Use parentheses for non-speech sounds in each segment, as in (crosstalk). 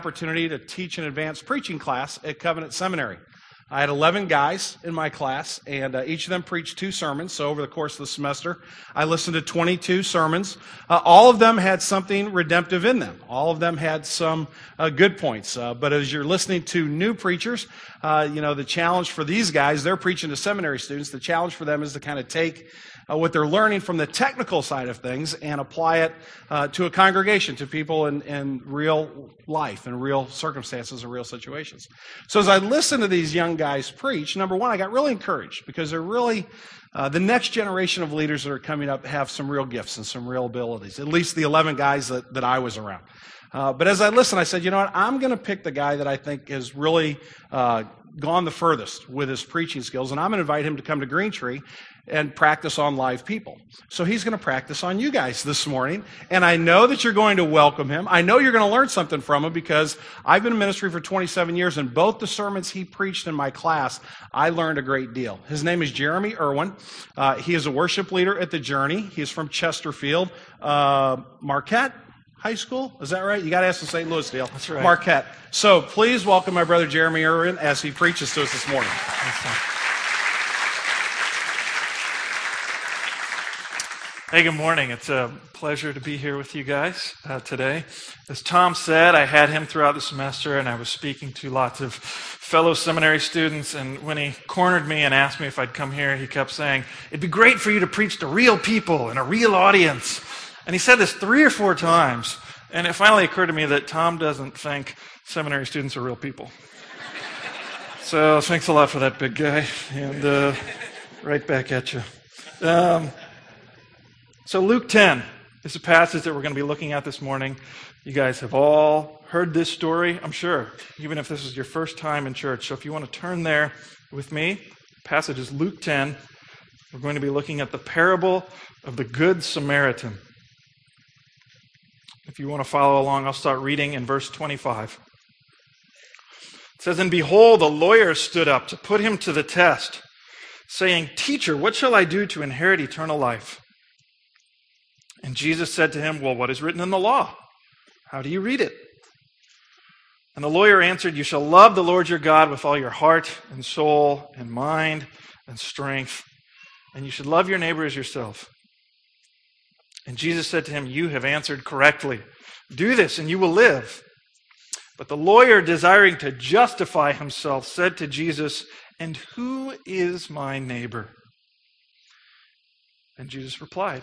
opportunity to teach an advanced preaching class at Covenant Seminary. I had 11 guys in my class, and uh, each of them preached two sermons. So, over the course of the semester, I listened to 22 sermons. Uh, all of them had something redemptive in them. All of them had some uh, good points. Uh, but as you're listening to new preachers, uh, you know, the challenge for these guys, they're preaching to seminary students. The challenge for them is to kind of take uh, what they're learning from the technical side of things and apply it uh, to a congregation, to people in, in real life, in real circumstances, and real situations. So as I listened to these young guys preach, number one, I got really encouraged because they're really uh, the next generation of leaders that are coming up have some real gifts and some real abilities. At least the 11 guys that, that I was around. Uh, but as I listened, I said, you know what? I'm going to pick the guy that I think has really uh, gone the furthest with his preaching skills, and I'm going to invite him to come to Green Tree and practice on live people. So he's going to practice on you guys this morning. And I know that you're going to welcome him. I know you're going to learn something from him because I've been in ministry for 27 years and both the sermons he preached in my class, I learned a great deal. His name is Jeremy Irwin. Uh, he is a worship leader at The Journey. He's from Chesterfield. Uh, Marquette, High School. Is that right? You got to ask the St. Louis deal. That's right. Marquette. So please welcome my brother Jeremy Irwin as he preaches to us this morning. Hey, good morning. It's a pleasure to be here with you guys uh, today. As Tom said, I had him throughout the semester, and I was speaking to lots of fellow seminary students. And when he cornered me and asked me if I'd come here, he kept saying, It'd be great for you to preach to real people and a real audience. And he said this three or four times. And it finally occurred to me that Tom doesn't think seminary students are real people. So thanks a lot for that, big guy. And uh, right back at you. Um, so, Luke 10 is a passage that we're going to be looking at this morning. You guys have all heard this story, I'm sure, even if this is your first time in church. So, if you want to turn there with me, the passage is Luke 10. We're going to be looking at the parable of the Good Samaritan. If you want to follow along, I'll start reading in verse 25. It says, And behold, a lawyer stood up to put him to the test, saying, Teacher, what shall I do to inherit eternal life? And Jesus said to him, Well, what is written in the law? How do you read it? And the lawyer answered, You shall love the Lord your God with all your heart and soul and mind and strength, and you should love your neighbor as yourself. And Jesus said to him, You have answered correctly. Do this, and you will live. But the lawyer, desiring to justify himself, said to Jesus, And who is my neighbor? And Jesus replied,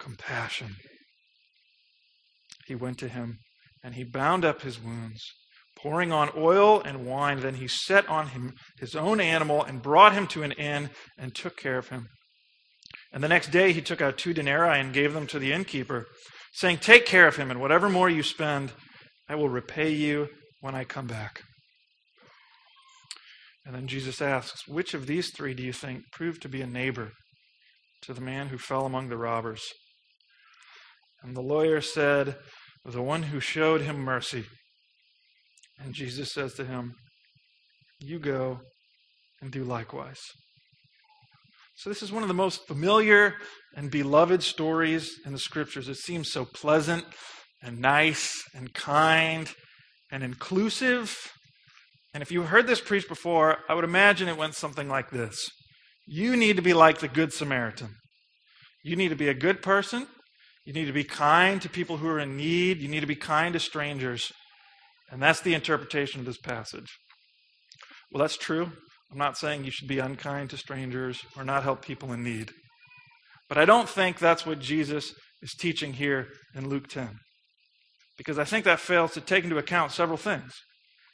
compassion. He went to him and he bound up his wounds, pouring on oil and wine. Then he set on him his own animal and brought him to an inn and took care of him. And the next day he took out two denarii and gave them to the innkeeper, saying, Take care of him, and whatever more you spend, I will repay you when I come back. And then Jesus asks, Which of these three do you think proved to be a neighbor to the man who fell among the robbers? And the lawyer said, The one who showed him mercy. And Jesus says to him, You go and do likewise. So, this is one of the most familiar and beloved stories in the scriptures. It seems so pleasant and nice and kind and inclusive. And if you heard this preached before, I would imagine it went something like this You need to be like the Good Samaritan. You need to be a good person you need to be kind to people who are in need. You need to be kind to strangers. And that's the interpretation of this passage. Well, that's true. I'm not saying you should be unkind to strangers or not help people in need. But I don't think that's what Jesus is teaching here in Luke 10. Because I think that fails to take into account several things.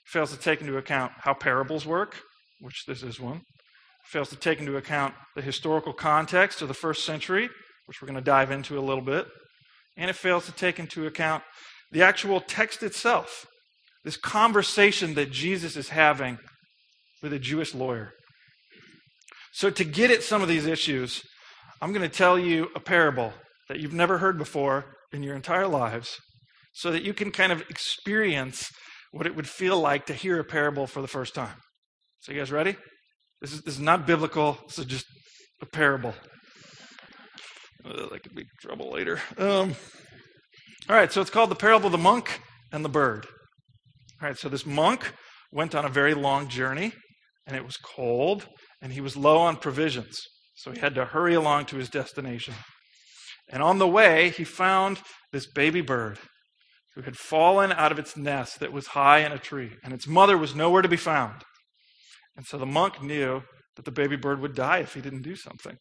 It fails to take into account how parables work, which this is one. It fails to take into account the historical context of the first century, which we're going to dive into a little bit and it fails to take into account the actual text itself. this conversation that Jesus is having with a Jewish lawyer. So, to get at some of these issues, I'm going to tell you a parable that you've never heard before in your entire lives so that you can kind of experience what it would feel like to hear a parable for the first time. So, you guys ready? This is, this is not biblical, this is just a parable. Uh, that could be trouble later. Um, all right, so it's called the parable of the monk and the bird. All right, so this monk went on a very long journey, and it was cold, and he was low on provisions. So he had to hurry along to his destination. And on the way, he found this baby bird who had fallen out of its nest that was high in a tree, and its mother was nowhere to be found. And so the monk knew that the baby bird would die if he didn't do something.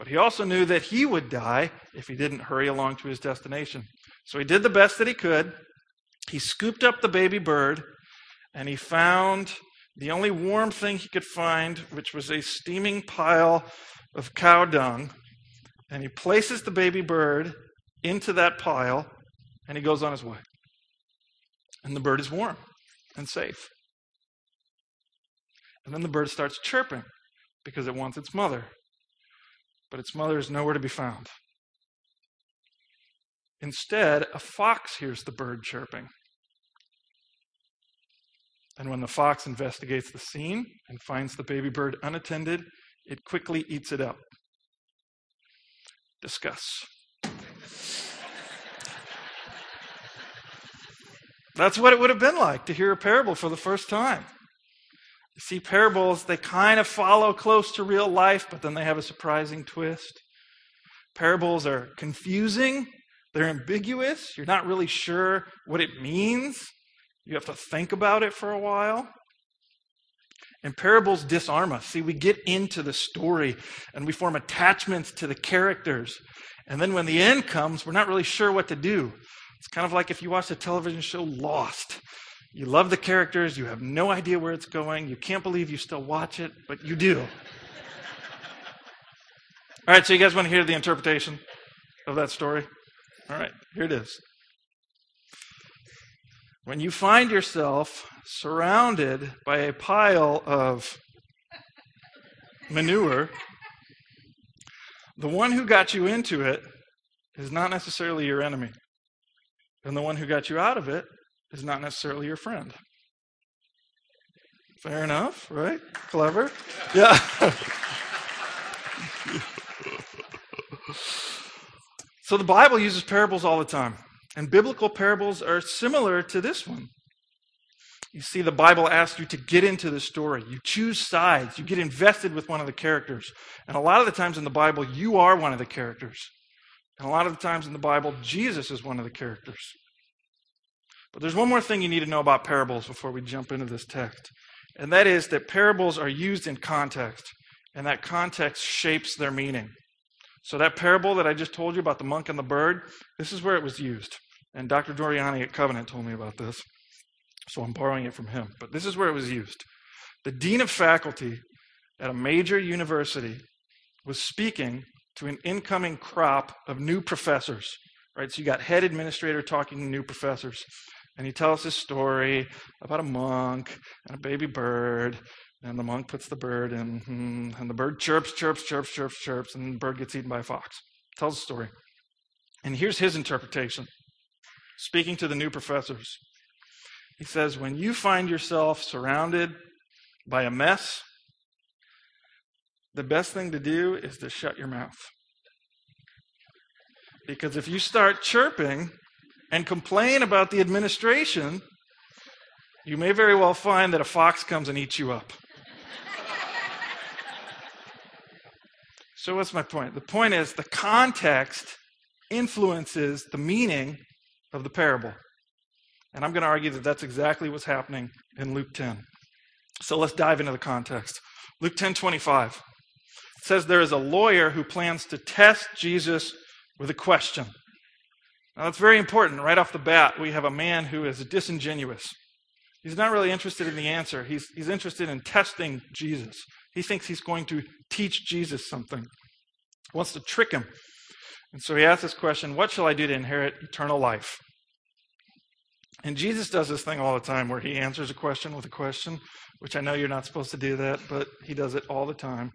But he also knew that he would die if he didn't hurry along to his destination. So he did the best that he could. He scooped up the baby bird and he found the only warm thing he could find, which was a steaming pile of cow dung. And he places the baby bird into that pile and he goes on his way. And the bird is warm and safe. And then the bird starts chirping because it wants its mother. But its mother is nowhere to be found. Instead, a fox hears the bird chirping. And when the fox investigates the scene and finds the baby bird unattended, it quickly eats it up. Discuss. That's what it would have been like to hear a parable for the first time. You see, parables, they kind of follow close to real life, but then they have a surprising twist. Parables are confusing, they're ambiguous, you're not really sure what it means. You have to think about it for a while. And parables disarm us. See, we get into the story and we form attachments to the characters. And then when the end comes, we're not really sure what to do. It's kind of like if you watch the television show Lost. You love the characters, you have no idea where it's going, you can't believe you still watch it, but you do. (laughs) All right, so you guys want to hear the interpretation of that story? All right, here it is. When you find yourself surrounded by a pile of manure, the one who got you into it is not necessarily your enemy. And the one who got you out of it is not necessarily your friend. Fair enough, right? Clever? Yeah. (laughs) so the Bible uses parables all the time. And biblical parables are similar to this one. You see, the Bible asks you to get into the story. You choose sides. You get invested with one of the characters. And a lot of the times in the Bible, you are one of the characters. And a lot of the times in the Bible, Jesus is one of the characters. But there's one more thing you need to know about parables before we jump into this text. And that is that parables are used in context. And that context shapes their meaning. So, that parable that I just told you about the monk and the bird, this is where it was used. And Dr. Doriani at Covenant told me about this. So, I'm borrowing it from him. But this is where it was used. The dean of faculty at a major university was speaking to an incoming crop of new professors. Right? So, you got head administrator talking to new professors. And he tells this story about a monk and a baby bird and the monk puts the bird in, hmm, and the bird chirps, chirps, chirps, chirps, chirps, and the bird gets eaten by a fox. Tells the story. And here's his interpretation. Speaking to the new professors, he says, When you find yourself surrounded by a mess, the best thing to do is to shut your mouth. Because if you start chirping and complain about the administration, you may very well find that a fox comes and eats you up. So, what's my point? The point is the context influences the meaning of the parable. And I'm going to argue that that's exactly what's happening in Luke 10. So let's dive into the context. Luke 10 25 says there is a lawyer who plans to test Jesus with a question. Now, that's very important. Right off the bat, we have a man who is disingenuous. He's not really interested in the answer, he's, he's interested in testing Jesus. He thinks he's going to teach Jesus something, he wants to trick him. And so he asks this question What shall I do to inherit eternal life? And Jesus does this thing all the time where he answers a question with a question, which I know you're not supposed to do that, but he does it all the time.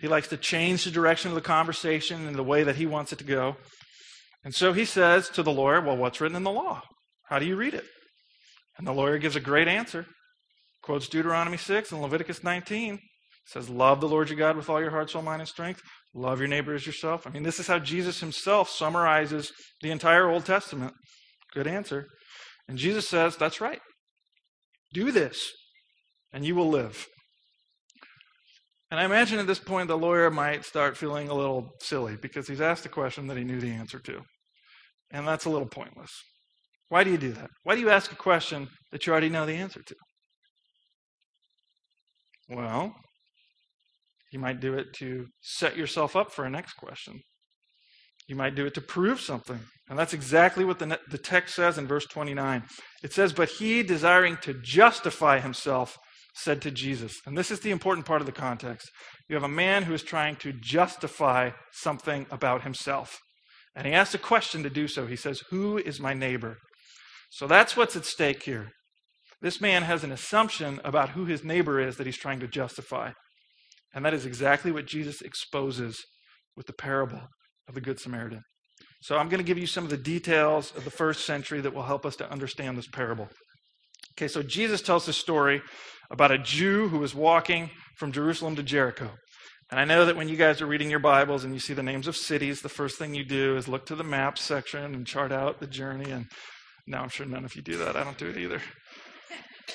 He likes to change the direction of the conversation and the way that he wants it to go. And so he says to the lawyer, Well, what's written in the law? How do you read it? And the lawyer gives a great answer. Quotes Deuteronomy 6 and Leviticus 19. Says, Love the Lord your God with all your heart, soul, mind, and strength. Love your neighbor as yourself. I mean, this is how Jesus himself summarizes the entire Old Testament. Good answer. And Jesus says, That's right. Do this, and you will live. And I imagine at this point the lawyer might start feeling a little silly because he's asked a question that he knew the answer to. And that's a little pointless. Why do you do that? Why do you ask a question that you already know the answer to? Well, you might do it to set yourself up for a next question. You might do it to prove something. And that's exactly what the, the text says in verse 29. It says, But he, desiring to justify himself, said to Jesus. And this is the important part of the context. You have a man who is trying to justify something about himself. And he asks a question to do so. He says, Who is my neighbor? So that's what's at stake here. This man has an assumption about who his neighbor is that he's trying to justify. And that is exactly what Jesus exposes with the parable of the Good Samaritan. So I'm going to give you some of the details of the first century that will help us to understand this parable. Okay, so Jesus tells this story about a Jew who was walking from Jerusalem to Jericho. And I know that when you guys are reading your Bibles and you see the names of cities, the first thing you do is look to the map section and chart out the journey. And now I'm sure none of you do that. I don't do it either.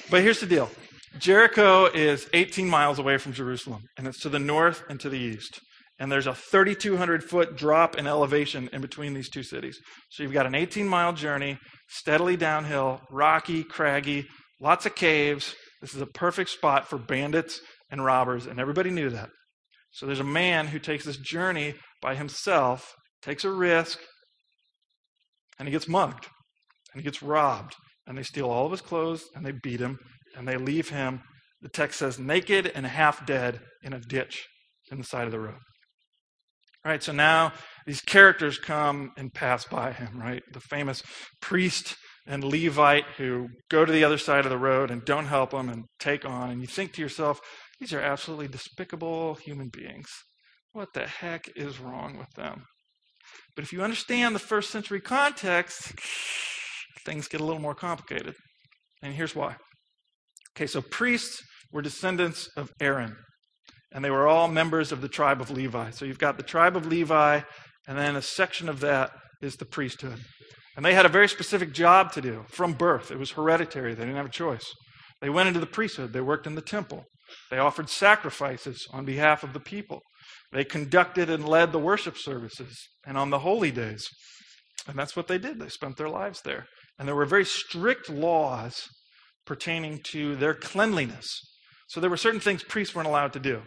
But here's the deal Jericho is 18 miles away from Jerusalem, and it's to the north and to the east. And there's a 3,200 foot drop in elevation in between these two cities. So you've got an 18 mile journey, steadily downhill, rocky, craggy, lots of caves. This is a perfect spot for bandits and robbers, and everybody knew that. So there's a man who takes this journey by himself, takes a risk, and he gets mugged, and he gets robbed, and they steal all of his clothes, and they beat him, and they leave him, the text says, naked and half dead in a ditch in the side of the road. All right, so now these characters come and pass by him, right? The famous priest and Levite who go to the other side of the road and don't help him and take on. And you think to yourself, these are absolutely despicable human beings. What the heck is wrong with them? But if you understand the first century context, things get a little more complicated. And here's why. Okay, so priests were descendants of Aaron, and they were all members of the tribe of Levi. So you've got the tribe of Levi, and then a section of that is the priesthood. And they had a very specific job to do from birth. It was hereditary, they didn't have a choice. They went into the priesthood, they worked in the temple, they offered sacrifices on behalf of the people, they conducted and led the worship services and on the holy days. And that's what they did. They spent their lives there. And there were very strict laws pertaining to their cleanliness. So there were certain things priests weren't allowed to do,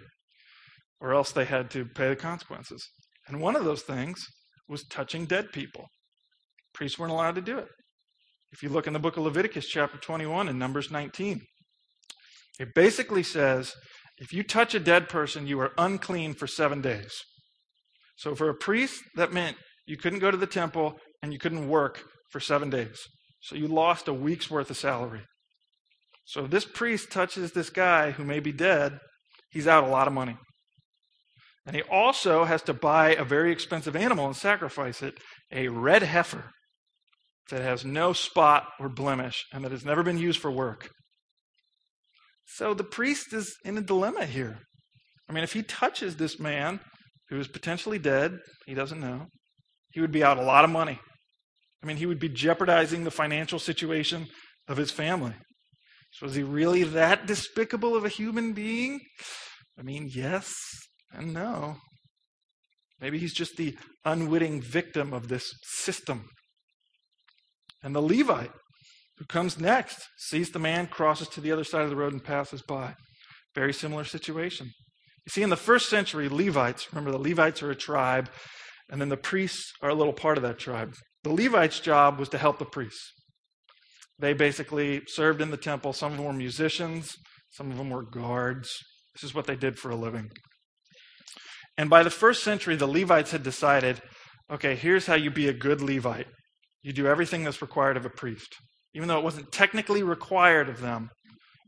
or else they had to pay the consequences. And one of those things was touching dead people. Priests weren't allowed to do it. If you look in the book of Leviticus, chapter 21, and Numbers 19, it basically says if you touch a dead person, you are unclean for seven days. So for a priest, that meant you couldn't go to the temple and you couldn't work for seven days. So you lost a week's worth of salary. So if this priest touches this guy who may be dead, he's out a lot of money. And he also has to buy a very expensive animal and sacrifice it a red heifer that has no spot or blemish and that has never been used for work. So the priest is in a dilemma here. I mean, if he touches this man who is potentially dead, he doesn't know, he would be out a lot of money. I mean, he would be jeopardizing the financial situation of his family. So, is he really that despicable of a human being? I mean, yes and no. Maybe he's just the unwitting victim of this system. And the Levite, who comes next, sees the man, crosses to the other side of the road, and passes by. Very similar situation. You see, in the first century, Levites, remember the Levites are a tribe, and then the priests are a little part of that tribe. The Levites' job was to help the priests. They basically served in the temple. Some of them were musicians, some of them were guards. This is what they did for a living. And by the first century, the Levites had decided okay, here's how you be a good Levite you do everything that's required of a priest. Even though it wasn't technically required of them,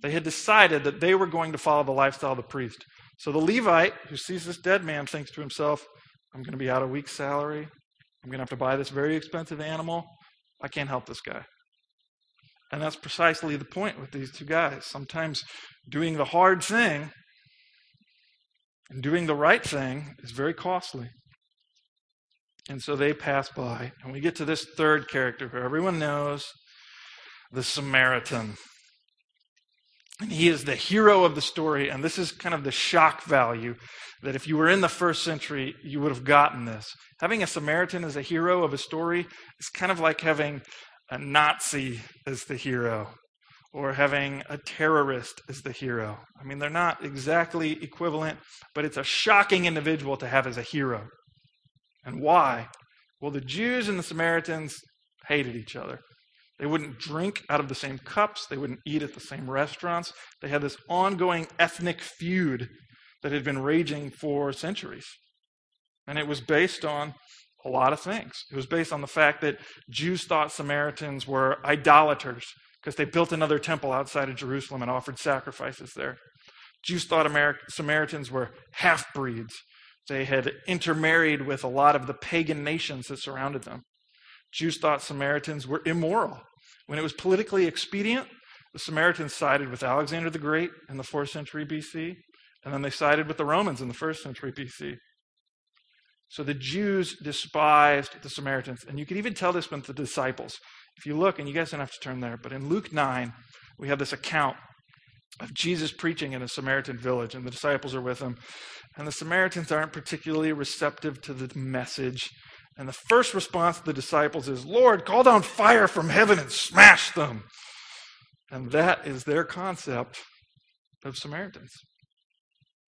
they had decided that they were going to follow the lifestyle of the priest. So the Levite, who sees this dead man, thinks to himself, I'm going to be out a week's salary. I'm going to have to buy this very expensive animal. I can't help this guy. And that's precisely the point with these two guys. Sometimes doing the hard thing and doing the right thing is very costly. And so they pass by. And we get to this third character who everyone knows the Samaritan. And he is the hero of the story. And this is kind of the shock value that if you were in the first century, you would have gotten this. Having a Samaritan as a hero of a story is kind of like having a Nazi as the hero or having a terrorist as the hero. I mean, they're not exactly equivalent, but it's a shocking individual to have as a hero. And why? Well, the Jews and the Samaritans hated each other. They wouldn't drink out of the same cups. They wouldn't eat at the same restaurants. They had this ongoing ethnic feud that had been raging for centuries. And it was based on a lot of things. It was based on the fact that Jews thought Samaritans were idolaters because they built another temple outside of Jerusalem and offered sacrifices there. Jews thought Samaritans were half breeds. They had intermarried with a lot of the pagan nations that surrounded them. Jews thought Samaritans were immoral. When it was politically expedient, the Samaritans sided with Alexander the Great in the 4th century BC, and then they sided with the Romans in the 1st century BC. So the Jews despised the Samaritans. And you can even tell this with the disciples. If you look, and you guys don't have to turn there, but in Luke 9, we have this account of Jesus preaching in a Samaritan village, and the disciples are with him. And the Samaritans aren't particularly receptive to the message. And the first response of the disciples is, Lord, call down fire from heaven and smash them. And that is their concept of Samaritans.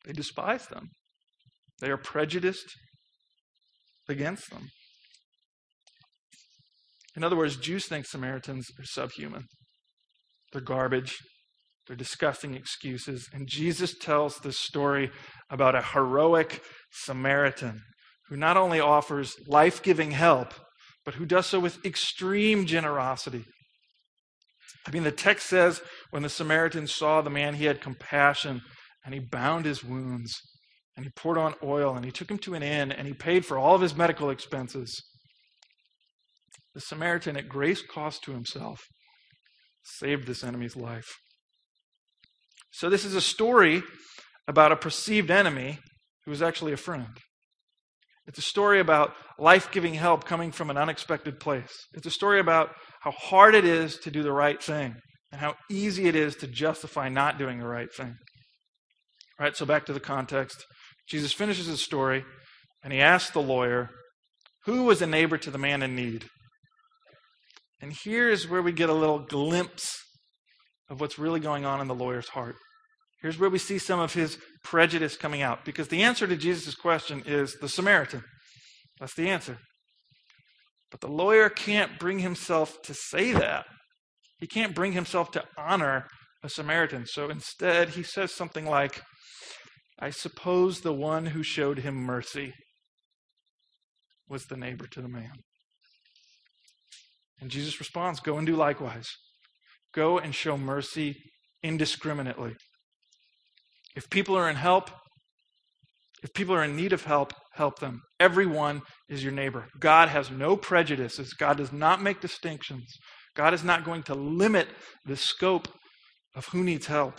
They despise them, they are prejudiced against them. In other words, Jews think Samaritans are subhuman. They're garbage. They're disgusting excuses. And Jesus tells this story about a heroic Samaritan who not only offers life giving help, but who does so with extreme generosity. I mean, the text says when the Samaritan saw the man, he had compassion and he bound his wounds and he poured on oil and he took him to an inn and he paid for all of his medical expenses. The Samaritan, at great cost to himself, saved this enemy's life. So, this is a story about a perceived enemy who is actually a friend. It's a story about life giving help coming from an unexpected place. It's a story about how hard it is to do the right thing and how easy it is to justify not doing the right thing. All right, so back to the context. Jesus finishes his story and he asks the lawyer, Who was a neighbor to the man in need? And here's where we get a little glimpse of what's really going on in the lawyer's heart. Here's where we see some of his prejudice coming out. Because the answer to Jesus' question is the Samaritan. That's the answer. But the lawyer can't bring himself to say that. He can't bring himself to honor a Samaritan. So instead, he says something like, I suppose the one who showed him mercy was the neighbor to the man. And Jesus responds, Go and do likewise. Go and show mercy indiscriminately. If people are in help, if people are in need of help, help them. Everyone is your neighbor. God has no prejudices. God does not make distinctions. God is not going to limit the scope of who needs help.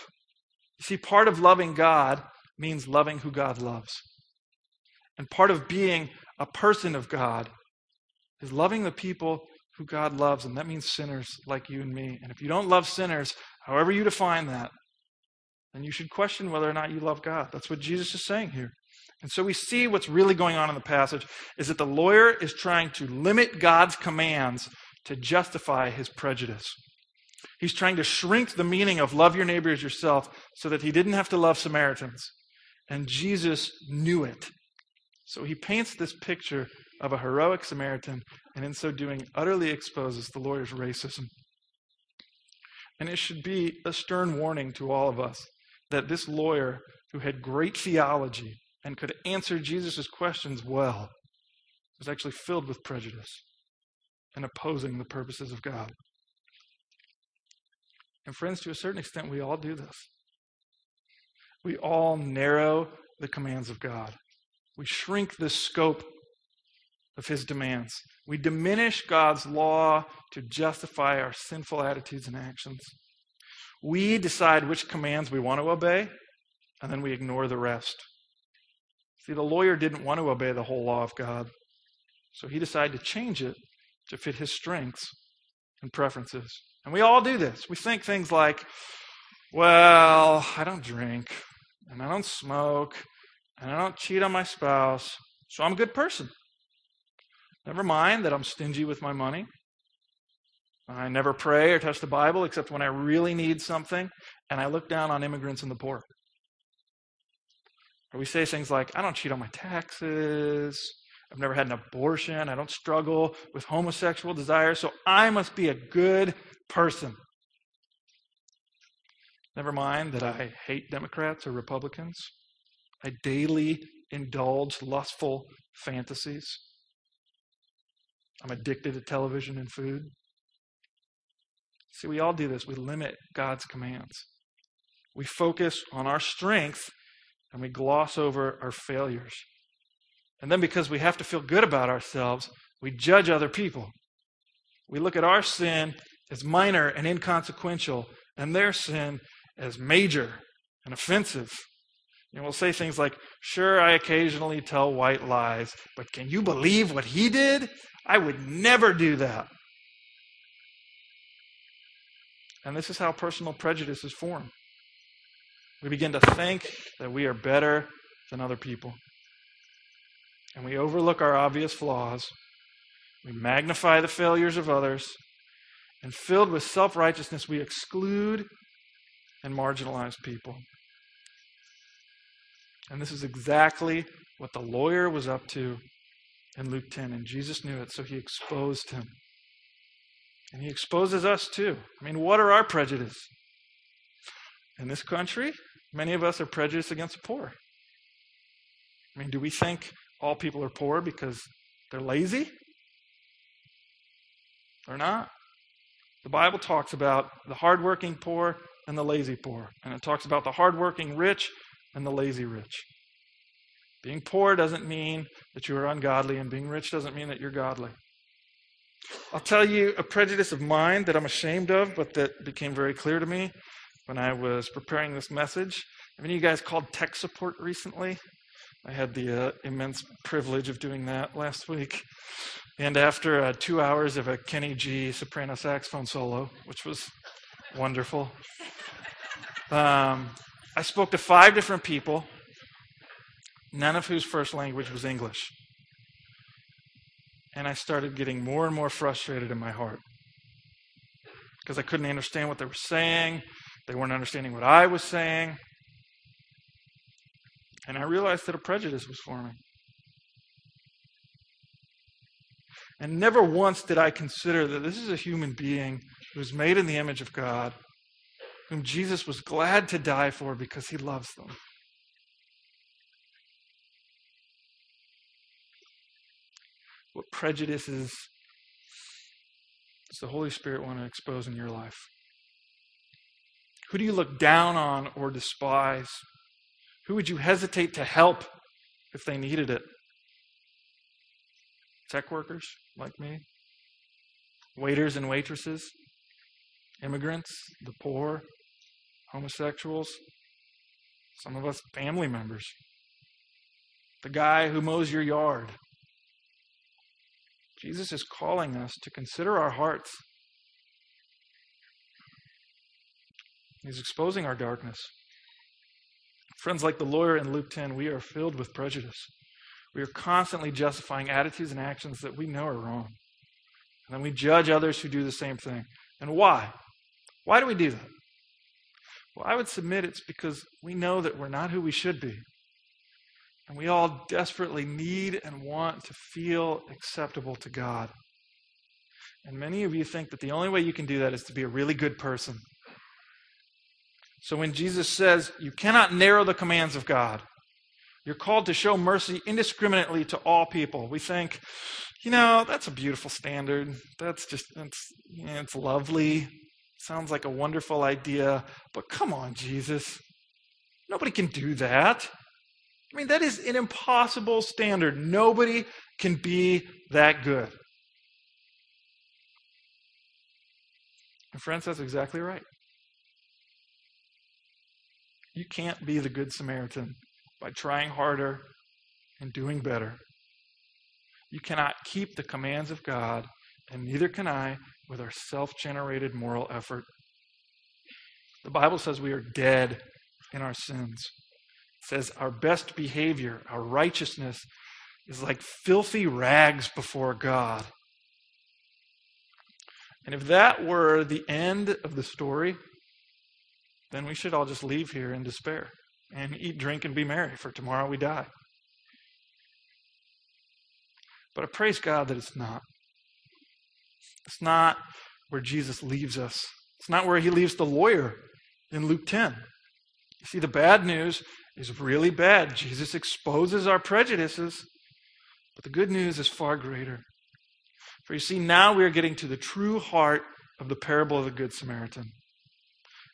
You see, part of loving God means loving who God loves. And part of being a person of God is loving the people who God loves, and that means sinners like you and me. And if you don't love sinners, however you define that, then you should question whether or not you love God. That's what Jesus is saying here. And so we see what's really going on in the passage is that the lawyer is trying to limit God's commands to justify his prejudice. He's trying to shrink the meaning of love your neighbor as yourself so that he didn't have to love Samaritans. And Jesus knew it. So he paints this picture of a heroic Samaritan, and in so doing, utterly exposes the lawyer's racism. And it should be a stern warning to all of us that this lawyer, who had great theology and could answer Jesus' questions well, was actually filled with prejudice and opposing the purposes of God. And friends, to a certain extent, we all do this. We all narrow the commands of God. We shrink the scope of his demands. We diminish God's law to justify our sinful attitudes and actions. We decide which commands we want to obey, and then we ignore the rest. See, the lawyer didn't want to obey the whole law of God, so he decided to change it to fit his strengths and preferences. And we all do this. We think things like, well, I don't drink, and I don't smoke, and I don't cheat on my spouse, so I'm a good person. Never mind that I'm stingy with my money. I never pray or touch the Bible except when I really need something, and I look down on immigrants and the poor. Or we say things like, I don't cheat on my taxes. I've never had an abortion. I don't struggle with homosexual desire, so I must be a good person. Never mind that I hate Democrats or Republicans. I daily indulge lustful fantasies. I'm addicted to television and food. See, we all do this. We limit God's commands. We focus on our strength and we gloss over our failures. And then, because we have to feel good about ourselves, we judge other people. We look at our sin as minor and inconsequential, and their sin as major and offensive. And we'll say things like, Sure, I occasionally tell white lies, but can you believe what he did? I would never do that. And this is how personal prejudice is formed. We begin to think that we are better than other people. And we overlook our obvious flaws. We magnify the failures of others. And filled with self righteousness, we exclude and marginalize people. And this is exactly what the lawyer was up to in Luke 10. And Jesus knew it, so he exposed him. And he exposes us too. I mean, what are our prejudices? In this country, many of us are prejudiced against the poor. I mean, do we think all people are poor because they're lazy? They're not. The Bible talks about the hardworking poor and the lazy poor. And it talks about the hardworking rich and the lazy rich. Being poor doesn't mean that you are ungodly, and being rich doesn't mean that you're godly. I'll tell you a prejudice of mine that I'm ashamed of, but that became very clear to me when I was preparing this message. Have any of you guys called tech support recently? I had the uh, immense privilege of doing that last week. And after uh, two hours of a Kenny G soprano saxophone solo, which was wonderful, um, I spoke to five different people, none of whose first language was English. And I started getting more and more frustrated in my heart because I couldn't understand what they were saying. They weren't understanding what I was saying. And I realized that a prejudice was forming. And never once did I consider that this is a human being who's made in the image of God, whom Jesus was glad to die for because he loves them. what prejudices does the Holy Spirit want to expose in your life? Who do you look down on or despise? Who would you hesitate to help if they needed it? Tech workers like me? Waiters and waitresses? Immigrants? The poor? Homosexuals? Some of us family members? The guy who mows your yard? Jesus is calling us to consider our hearts. He's exposing our darkness. Friends, like the lawyer in Luke 10, we are filled with prejudice. We are constantly justifying attitudes and actions that we know are wrong. And then we judge others who do the same thing. And why? Why do we do that? Well, I would submit it's because we know that we're not who we should be. And we all desperately need and want to feel acceptable to God. And many of you think that the only way you can do that is to be a really good person. So when Jesus says, you cannot narrow the commands of God, you're called to show mercy indiscriminately to all people. We think, you know, that's a beautiful standard. That's just, it's, it's lovely. Sounds like a wonderful idea, but come on, Jesus. Nobody can do that. I mean, that is an impossible standard. Nobody can be that good. And friends, that's exactly right. You can't be the Good Samaritan by trying harder and doing better. You cannot keep the commands of God, and neither can I with our self generated moral effort. The Bible says we are dead in our sins. Says our best behavior, our righteousness, is like filthy rags before God. And if that were the end of the story, then we should all just leave here in despair and eat, drink, and be merry, for tomorrow we die. But I praise God that it's not. It's not where Jesus leaves us. It's not where he leaves the lawyer in Luke 10. You see, the bad news is really bad. Jesus exposes our prejudices, but the good news is far greater. For you see, now we are getting to the true heart of the parable of the Good Samaritan.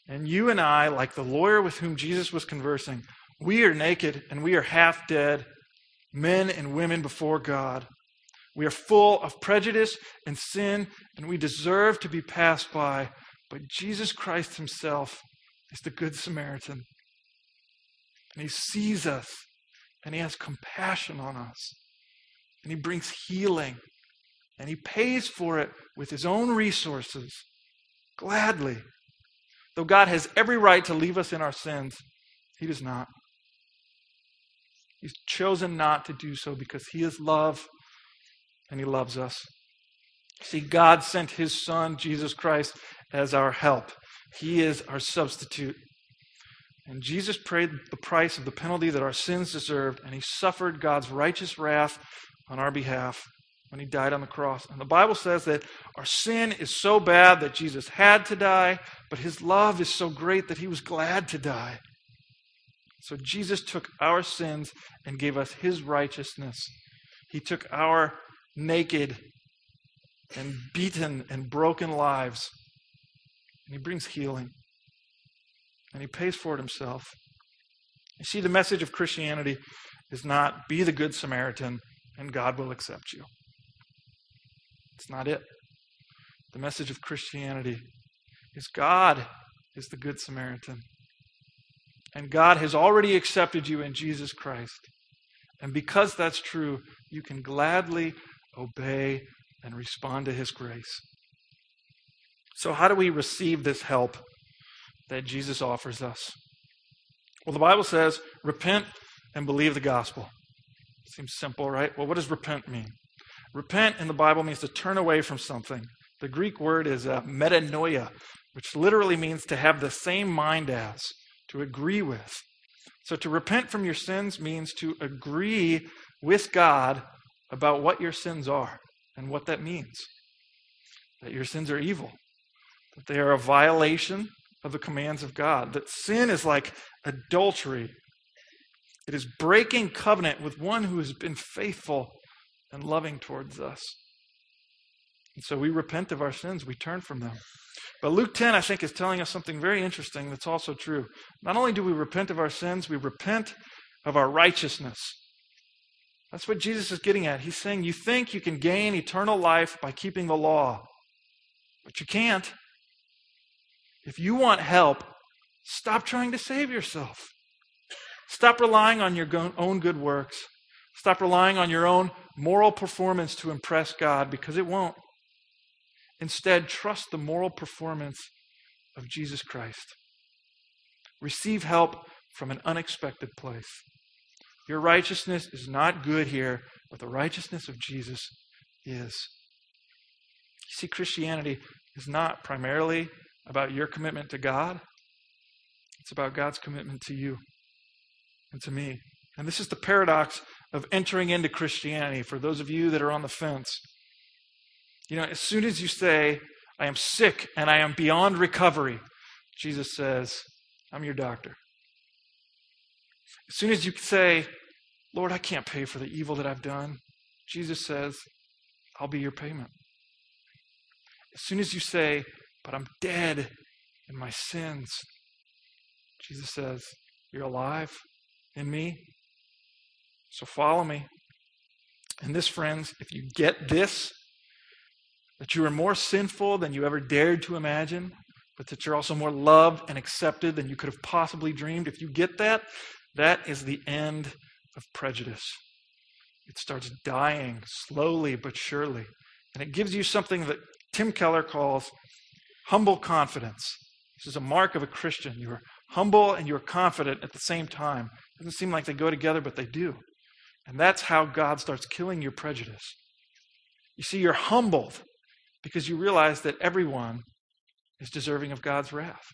And you and I, like the lawyer with whom Jesus was conversing, we are naked and we are half dead, men and women before God. We are full of prejudice and sin, and we deserve to be passed by. But Jesus Christ Himself is the Good Samaritan. And He sees us, and He has compassion on us, and He brings healing, and He pays for it with His own resources, gladly. Though God has every right to leave us in our sins, He does not. He's chosen not to do so because He is love and He loves us. See, God sent His Son, Jesus Christ, as our help. He is our substitute. And Jesus paid the price of the penalty that our sins deserved, and He suffered God's righteous wrath on our behalf when He died on the cross. And the Bible says that our sin is so bad that Jesus had to die, but His love is so great that He was glad to die. So Jesus took our sins and gave us His righteousness. He took our naked and beaten and broken lives. And he brings healing. And he pays for it himself. You see, the message of Christianity is not be the good Samaritan and God will accept you. It's not it. The message of Christianity is God is the good Samaritan. And God has already accepted you in Jesus Christ. And because that's true, you can gladly obey, and respond to His grace. So, how do we receive this help that Jesus offers us? Well, the Bible says, repent and believe the gospel. Seems simple, right? Well, what does repent mean? Repent in the Bible means to turn away from something. The Greek word is uh, metanoia, which literally means to have the same mind as, to agree with. So to repent from your sins means to agree with God about what your sins are and what that means. That your sins are evil, that they are a violation of the commands of God, that sin is like adultery. It is breaking covenant with one who has been faithful and loving towards us. And so we repent of our sins, we turn from them. But Luke 10, I think, is telling us something very interesting that's also true. Not only do we repent of our sins, we repent of our righteousness. That's what Jesus is getting at. He's saying you think you can gain eternal life by keeping the law, but you can't. If you want help, stop trying to save yourself. Stop relying on your own good works. Stop relying on your own moral performance to impress God because it won't. Instead, trust the moral performance of Jesus Christ. Receive help from an unexpected place. Your righteousness is not good here, but the righteousness of Jesus is. You see, Christianity is not primarily about your commitment to God, it's about God's commitment to you and to me. And this is the paradox of entering into Christianity for those of you that are on the fence. You know, as soon as you say, I am sick and I am beyond recovery, Jesus says, I'm your doctor. As soon as you say, Lord, I can't pay for the evil that I've done, Jesus says, I'll be your payment. As soon as you say, but I'm dead in my sins. Jesus says, You're alive in me, so follow me. And this, friends, if you get this, that you are more sinful than you ever dared to imagine, but that you're also more loved and accepted than you could have possibly dreamed, if you get that, that is the end of prejudice. It starts dying slowly but surely. And it gives you something that Tim Keller calls humble confidence. This is a mark of a Christian. You're humble and you're confident at the same time. It doesn't seem like they go together, but they do. And that's how God starts killing your prejudice. You see, you're humbled because you realize that everyone is deserving of God's wrath.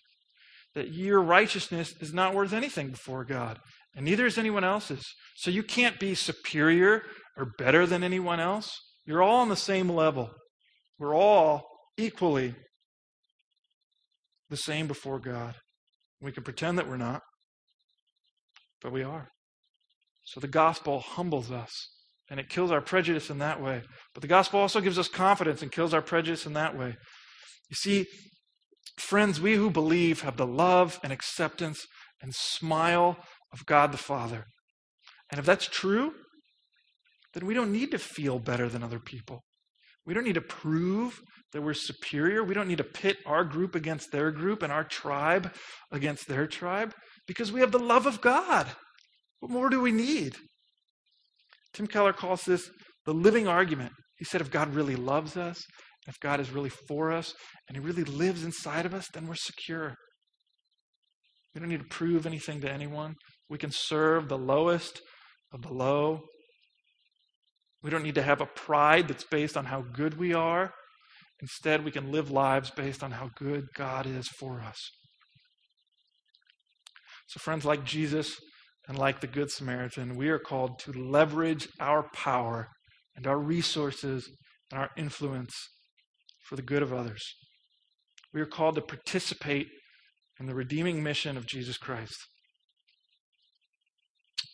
That your righteousness is not worth anything before God, and neither is anyone else's. So you can't be superior or better than anyone else. You're all on the same level. We're all equally the same before God. We can pretend that we're not, but we are. So the gospel humbles us and it kills our prejudice in that way. But the gospel also gives us confidence and kills our prejudice in that way. You see, friends, we who believe have the love and acceptance and smile of God the Father. And if that's true, then we don't need to feel better than other people. We don't need to prove that we're superior. We don't need to pit our group against their group and our tribe against their tribe because we have the love of God. What more do we need? Tim Keller calls this the living argument. He said if God really loves us, if God is really for us, and He really lives inside of us, then we're secure. We don't need to prove anything to anyone. We can serve the lowest of the low. We don't need to have a pride that's based on how good we are. Instead, we can live lives based on how good God is for us. So, friends, like Jesus and like the Good Samaritan, we are called to leverage our power and our resources and our influence for the good of others. We are called to participate in the redeeming mission of Jesus Christ.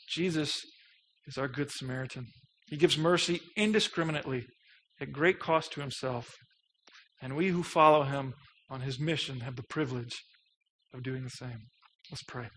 Jesus is our Good Samaritan. He gives mercy indiscriminately at great cost to himself. And we who follow him on his mission have the privilege of doing the same. Let's pray.